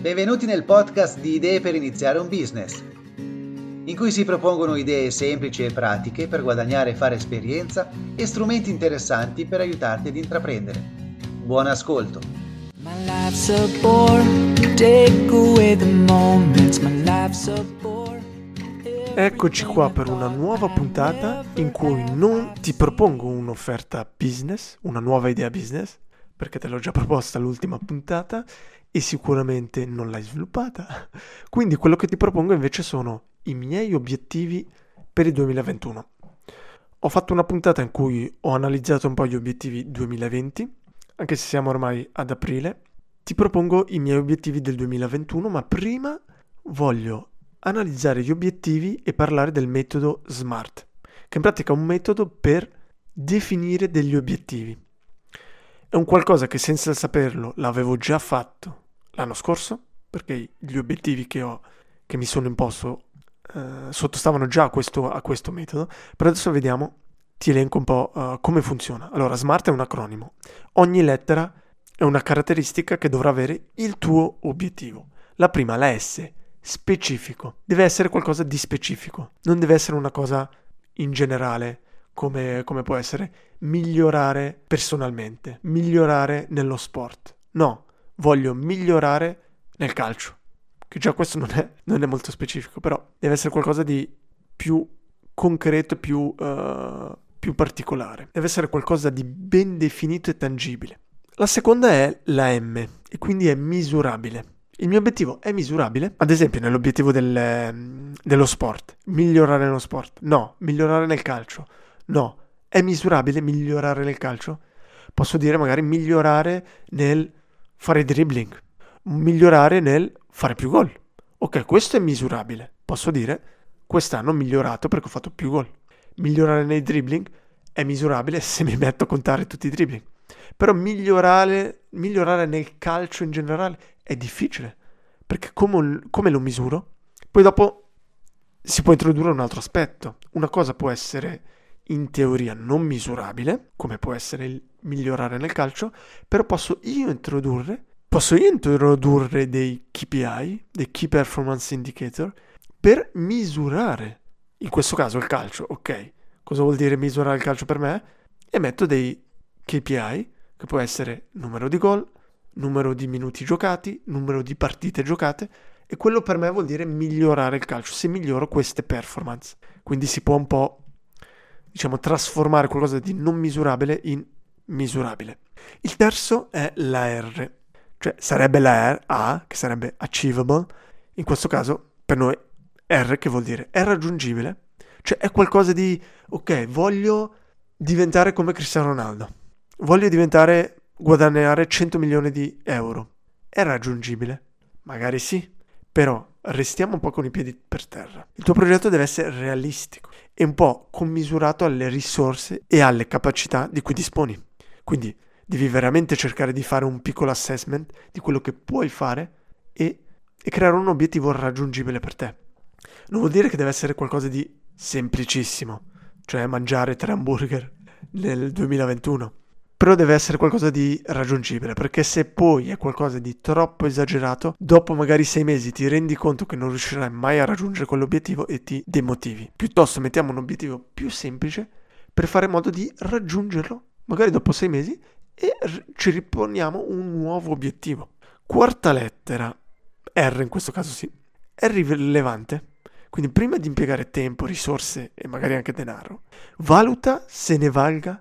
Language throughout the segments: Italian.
Benvenuti nel podcast di Idee per iniziare un business, in cui si propongono idee semplici e pratiche per guadagnare e fare esperienza e strumenti interessanti per aiutarti ad intraprendere. Buon ascolto! Eccoci qua per una nuova puntata in cui non ti propongo un'offerta business, una nuova idea business, perché te l'ho già proposta l'ultima puntata e sicuramente non l'hai sviluppata. Quindi quello che ti propongo invece sono i miei obiettivi per il 2021. Ho fatto una puntata in cui ho analizzato un po' gli obiettivi 2020, anche se siamo ormai ad aprile. Ti propongo i miei obiettivi del 2021, ma prima voglio analizzare gli obiettivi e parlare del metodo SMART, che in pratica è un metodo per definire degli obiettivi. È un qualcosa che senza saperlo l'avevo già fatto l'anno scorso, perché gli obiettivi che, ho, che mi sono imposto eh, sottostavano già a questo, a questo, metodo, però adesso vediamo, ti elenco un po' uh, come funziona. Allora, SMART è un acronimo. Ogni lettera è una caratteristica che dovrà avere il tuo obiettivo. La prima, la S, specifico. Deve essere qualcosa di specifico, non deve essere una cosa in generale come, come può essere migliorare personalmente, migliorare nello sport. No, voglio migliorare nel calcio. Che già questo non è, non è molto specifico, però deve essere qualcosa di più concreto, più, uh, più particolare. Deve essere qualcosa di ben definito e tangibile. La seconda è la M e quindi è misurabile. Il mio obiettivo è misurabile, ad esempio nell'obiettivo del, dello sport, migliorare nello sport, no, migliorare nel calcio, No, è misurabile migliorare nel calcio? Posso dire magari migliorare nel fare dribbling, migliorare nel fare più gol. Ok, questo è misurabile. Posso dire quest'anno ho migliorato perché ho fatto più gol. Migliorare nei dribbling è misurabile se mi metto a contare tutti i dribbling. Però migliorare, migliorare nel calcio in generale è difficile. Perché come, come lo misuro? Poi dopo si può introdurre un altro aspetto. Una cosa può essere in teoria non misurabile, come può essere il migliorare nel calcio, però posso io introdurre, posso io introdurre dei KPI, dei Key Performance Indicator, per misurare, in questo caso il calcio, ok, cosa vuol dire misurare il calcio per me? E metto dei KPI, che può essere numero di gol, numero di minuti giocati, numero di partite giocate, e quello per me vuol dire migliorare il calcio, se miglioro queste performance. Quindi si può un po' diciamo, trasformare qualcosa di non misurabile in misurabile. Il terzo è la R, cioè sarebbe la R, A, che sarebbe achievable, in questo caso per noi R che vuol dire è raggiungibile, cioè è qualcosa di, ok, voglio diventare come Cristiano Ronaldo, voglio diventare, guadagnare 100 milioni di euro, è raggiungibile? Magari sì, però restiamo un po' con i piedi per terra. Il tuo progetto deve essere realistico e un po' commisurato alle risorse e alle capacità di cui disponi. Quindi devi veramente cercare di fare un piccolo assessment di quello che puoi fare e, e creare un obiettivo raggiungibile per te. Non vuol dire che deve essere qualcosa di semplicissimo, cioè mangiare tre hamburger nel 2021 però deve essere qualcosa di raggiungibile, perché se poi è qualcosa di troppo esagerato, dopo magari sei mesi ti rendi conto che non riuscirai mai a raggiungere quell'obiettivo e ti demotivi. Piuttosto mettiamo un obiettivo più semplice per fare in modo di raggiungerlo, magari dopo sei mesi, e ci riponiamo un nuovo obiettivo. Quarta lettera, R in questo caso sì, è rilevante. Quindi prima di impiegare tempo, risorse e magari anche denaro, valuta se ne valga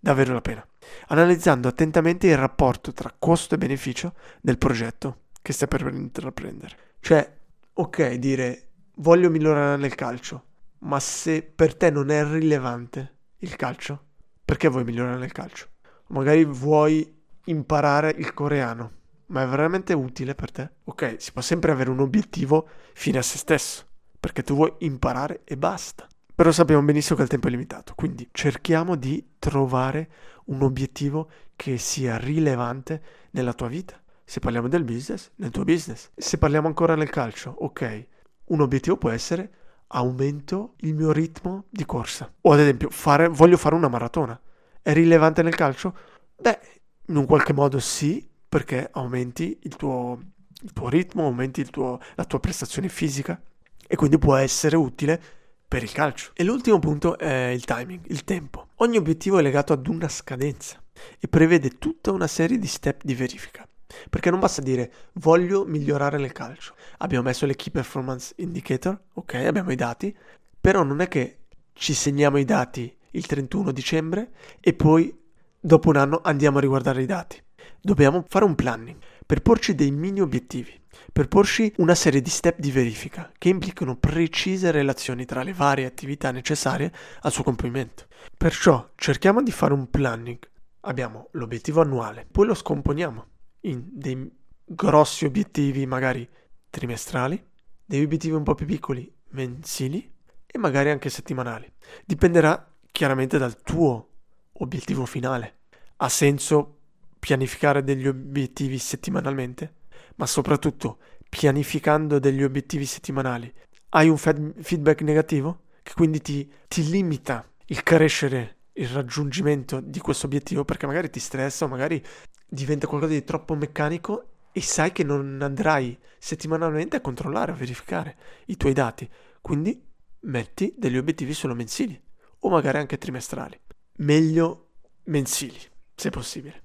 davvero la pena analizzando attentamente il rapporto tra costo e beneficio del progetto che stai per intraprendere. Cioè, ok, dire voglio migliorare nel calcio, ma se per te non è rilevante il calcio, perché vuoi migliorare nel calcio? Magari vuoi imparare il coreano, ma è veramente utile per te? Ok, si può sempre avere un obiettivo fine a se stesso, perché tu vuoi imparare e basta. Però sappiamo benissimo che il tempo è limitato, quindi cerchiamo di trovare un obiettivo che sia rilevante nella tua vita. Se parliamo del business, nel tuo business. Se parliamo ancora nel calcio, ok, un obiettivo può essere aumento il mio ritmo di corsa. O ad esempio, fare, voglio fare una maratona. È rilevante nel calcio? Beh, in un qualche modo sì, perché aumenti il tuo il tuo ritmo, aumenti tuo, la tua prestazione fisica e quindi può essere utile per il calcio. E l'ultimo punto è il timing, il tempo. Ogni obiettivo è legato ad una scadenza e prevede tutta una serie di step di verifica. Perché non basta dire voglio migliorare nel calcio. Abbiamo messo le key performance indicator, ok, abbiamo i dati, però non è che ci segniamo i dati il 31 dicembre e poi dopo un anno andiamo a riguardare i dati. Dobbiamo fare un planning per porci dei mini obiettivi, per porci una serie di step di verifica che implicano precise relazioni tra le varie attività necessarie al suo compimento. Perciò cerchiamo di fare un planning. Abbiamo l'obiettivo annuale, poi lo scomponiamo in dei grossi obiettivi magari trimestrali, degli obiettivi un po' più piccoli mensili e magari anche settimanali. Dipenderà chiaramente dal tuo obiettivo finale. Ha senso pianificare degli obiettivi settimanalmente? Ma soprattutto, pianificando degli obiettivi settimanali, hai un fed- feedback negativo? Che quindi ti, ti limita il crescere, il raggiungimento di questo obiettivo perché magari ti stressa o magari diventa qualcosa di troppo meccanico e sai che non andrai settimanalmente a controllare, a verificare i tuoi dati. Quindi metti degli obiettivi solo mensili o magari anche trimestrali. Meglio mensili, se possibile.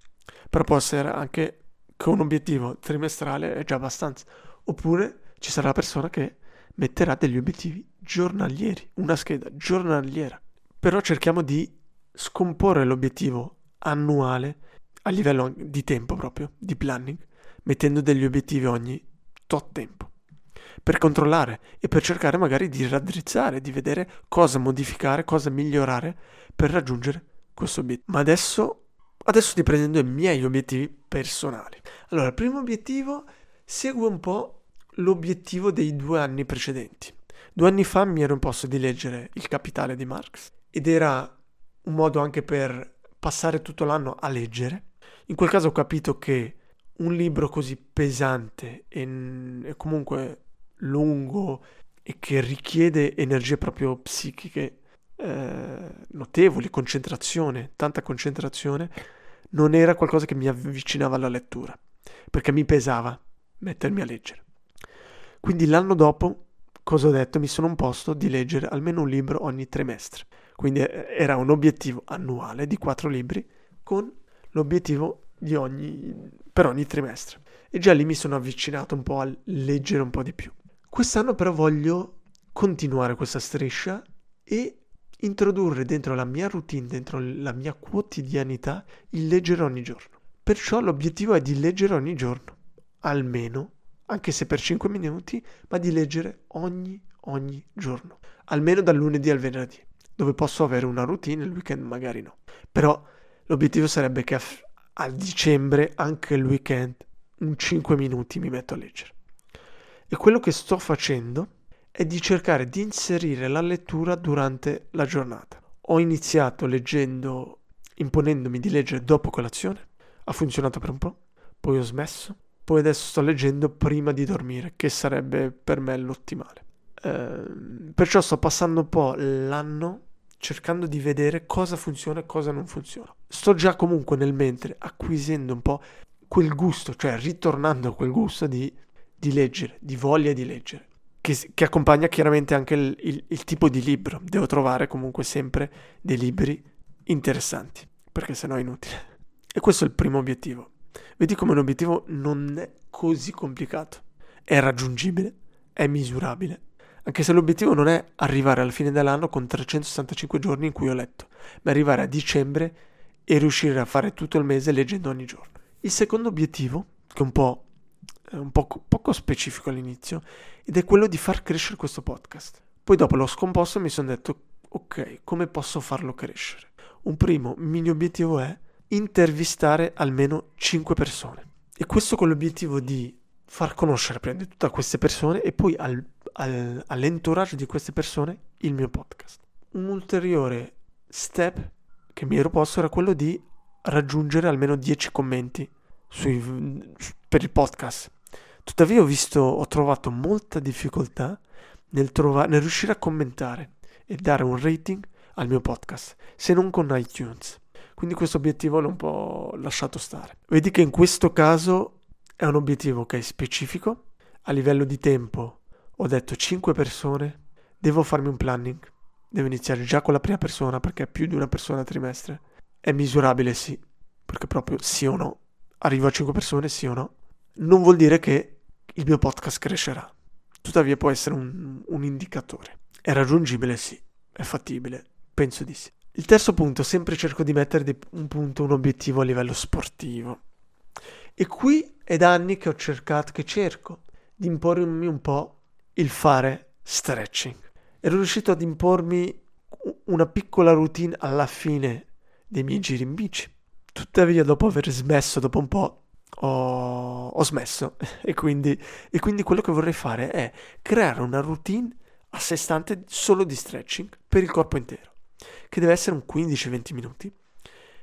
Però può essere anche che un obiettivo trimestrale è già abbastanza. Oppure ci sarà la persona che metterà degli obiettivi giornalieri, una scheda giornaliera. Però cerchiamo di scomporre l'obiettivo annuale a livello di tempo proprio, di planning, mettendo degli obiettivi ogni tot tempo per controllare e per cercare magari di raddrizzare, di vedere cosa modificare, cosa migliorare per raggiungere questo obiettivo. Ma adesso, adesso ti prendendo i miei obiettivi personali. Allora, il primo obiettivo segue un po' l'obiettivo dei due anni precedenti. Due anni fa mi ero imposto di leggere Il Capitale di Marx ed era un modo anche per passare tutto l'anno a leggere. In quel caso ho capito che un libro così pesante e, e comunque lungo e che richiede energie proprio psichiche eh, notevoli, concentrazione, tanta concentrazione, non era qualcosa che mi avvicinava alla lettura, perché mi pesava mettermi a leggere. Quindi l'anno dopo, cosa ho detto? Mi sono imposto di leggere almeno un libro ogni trimestre. Quindi eh, era un obiettivo annuale di quattro libri con l'obiettivo ogni, per ogni trimestre. E già lì mi sono avvicinato un po' a leggere un po' di più. Quest'anno però voglio continuare questa striscia e introdurre dentro la mia routine, dentro la mia quotidianità, il leggere ogni giorno. Perciò l'obiettivo è di leggere ogni giorno, almeno, anche se per 5 minuti, ma di leggere ogni, ogni giorno, almeno dal lunedì al venerdì, dove posso avere una routine, il weekend magari no. Però l'obiettivo sarebbe che a, a dicembre, anche il weekend, un 5 minuti mi metto a leggere. E quello che sto facendo è di cercare di inserire la lettura durante la giornata. Ho iniziato leggendo, imponendomi di leggere dopo colazione, ha funzionato per un po', poi ho smesso, poi adesso sto leggendo prima di dormire, che sarebbe per me l'ottimale. Eh, perciò sto passando un po' l'anno cercando di vedere cosa funziona e cosa non funziona. Sto già comunque nel mentre acquisendo un po' quel gusto, cioè ritornando a quel gusto di di leggere, di voglia di leggere, che, che accompagna chiaramente anche il, il, il, tipo di libro. Devo trovare comunque sempre dei libri interessanti, perché sennò è inutile. E questo è il primo obiettivo. Vedi come un obiettivo non è così complicato, è raggiungibile, è misurabile. Anche se l'obiettivo non è arrivare alla fine dell'anno con 365 giorni in cui ho letto, ma arrivare a dicembre e riuscire a fare tutto il mese leggendo ogni giorno. Il secondo obiettivo, che è un po' un po' poco specifico all'inizio, ed è quello di far crescere questo podcast. Poi dopo l'ho scomposto e mi sono detto, ok, come posso farlo crescere? Un primo mini obiettivo è intervistare almeno 5 persone. E questo con l'obiettivo di far conoscere prima a queste persone e poi al, al, all'entourage di queste persone il mio podcast. Un ulteriore step che mi ero posto era quello di raggiungere almeno 10 commenti sui, per il podcast. Tuttavia ho visto, ho trovato molta difficoltà nel, trova, nel riuscire a commentare e dare un rating al mio podcast, se non con iTunes. Quindi questo obiettivo l'ho un po' lasciato stare. Vedi che in questo caso è un obiettivo che è specifico, a livello di tempo ho detto 5 persone, devo farmi un planning, devo iniziare già con la prima persona perché è più di una persona a trimestre. È misurabile sì, perché proprio sì o no. Arrivo a 5 persone sì o no. Non vuol dire che il mio podcast crescerà. Tuttavia può essere un, un indicatore. È raggiungibile sì, è fattibile, penso di sì. Il terzo punto, sempre cerco di mettere un punto, un obiettivo a livello sportivo. E qui è da anni che ho cercato, che cerco di impormi un po' il fare stretching. Ero riuscito ad impormi una piccola routine alla fine dei miei giri in bici. Tuttavia, dopo aver smesso, dopo un po', ho, ho smesso. E quindi, e quindi quello che vorrei fare è creare una routine a sé stante solo di stretching per il corpo intero, che deve essere un 15-20 minuti,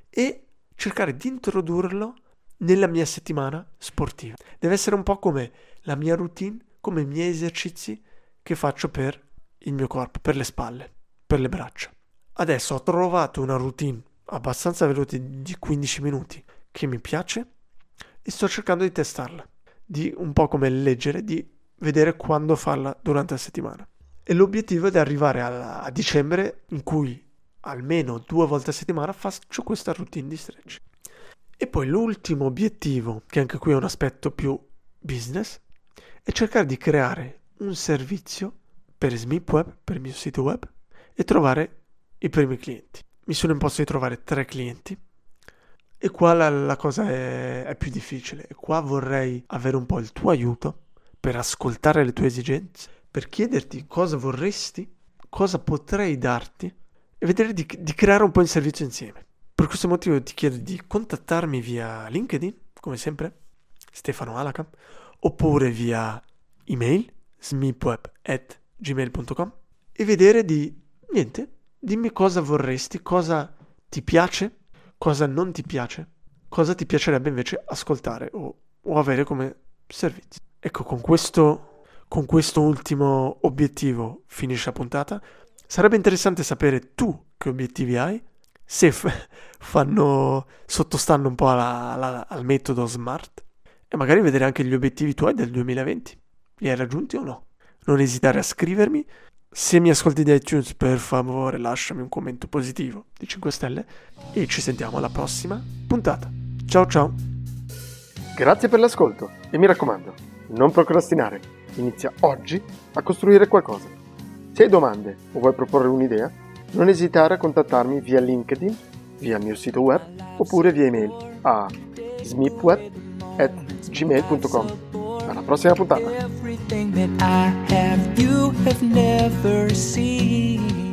e cercare di introdurlo nella mia settimana sportiva. Deve essere un po' come la mia routine, come i miei esercizi che faccio per il mio corpo, per le spalle, per le braccia. Adesso ho trovato una routine abbastanza veloce di 15 minuti che mi piace e sto cercando di testarla, di un po' come leggere, di vedere quando farla durante la settimana. E l'obiettivo è di arrivare a, a dicembre in cui almeno due volte a settimana faccio questa routine di stretch. E poi l'ultimo obiettivo, che anche qui è un aspetto più business, è cercare di creare un servizio per SmipWeb, per il mio sito web, e trovare i primi clienti. Mi sono imposto di trovare tre clienti e qua la, la cosa è, è più difficile. E qua vorrei avere un po' il tuo aiuto per ascoltare le tue esigenze, per chiederti cosa vorresti, cosa potrei darti e vedere di, di creare un po' il servizio insieme. Per questo motivo ti chiedo di contattarmi via LinkedIn, come sempre, Stefano Alaca, oppure via email smipweb.gmail.com e vedere di, niente, dimmi cosa vorresti, cosa ti piace, cosa non ti piace, cosa ti piacerebbe invece ascoltare o, o avere come servizio. Ecco, con questo, con questo ultimo obiettivo finisce la puntata. Sarebbe interessante sapere tu che obiettivi hai se f- fanno, sottostanno un po' alla, alla, al metodo SMART e magari vedere anche gli obiettivi tuoi del 2020. Li hai raggiunti o no? Non esitare a scrivermi. Se mi ascolti di iTunes, per favore lasciami un commento positivo di 5 stelle e ci sentiamo alla prossima puntata. Ciao ciao! Grazie per l'ascolto e mi raccomando, non procrastinare. Inizia oggi a costruire qualcosa. Se hai domande o vuoi proporre un'idea, non esitare a contattarmi via LinkedIn, via il mio sito web oppure via email a smipweb.gmail.com. Alla prossima puntata! something that I have you have never seen.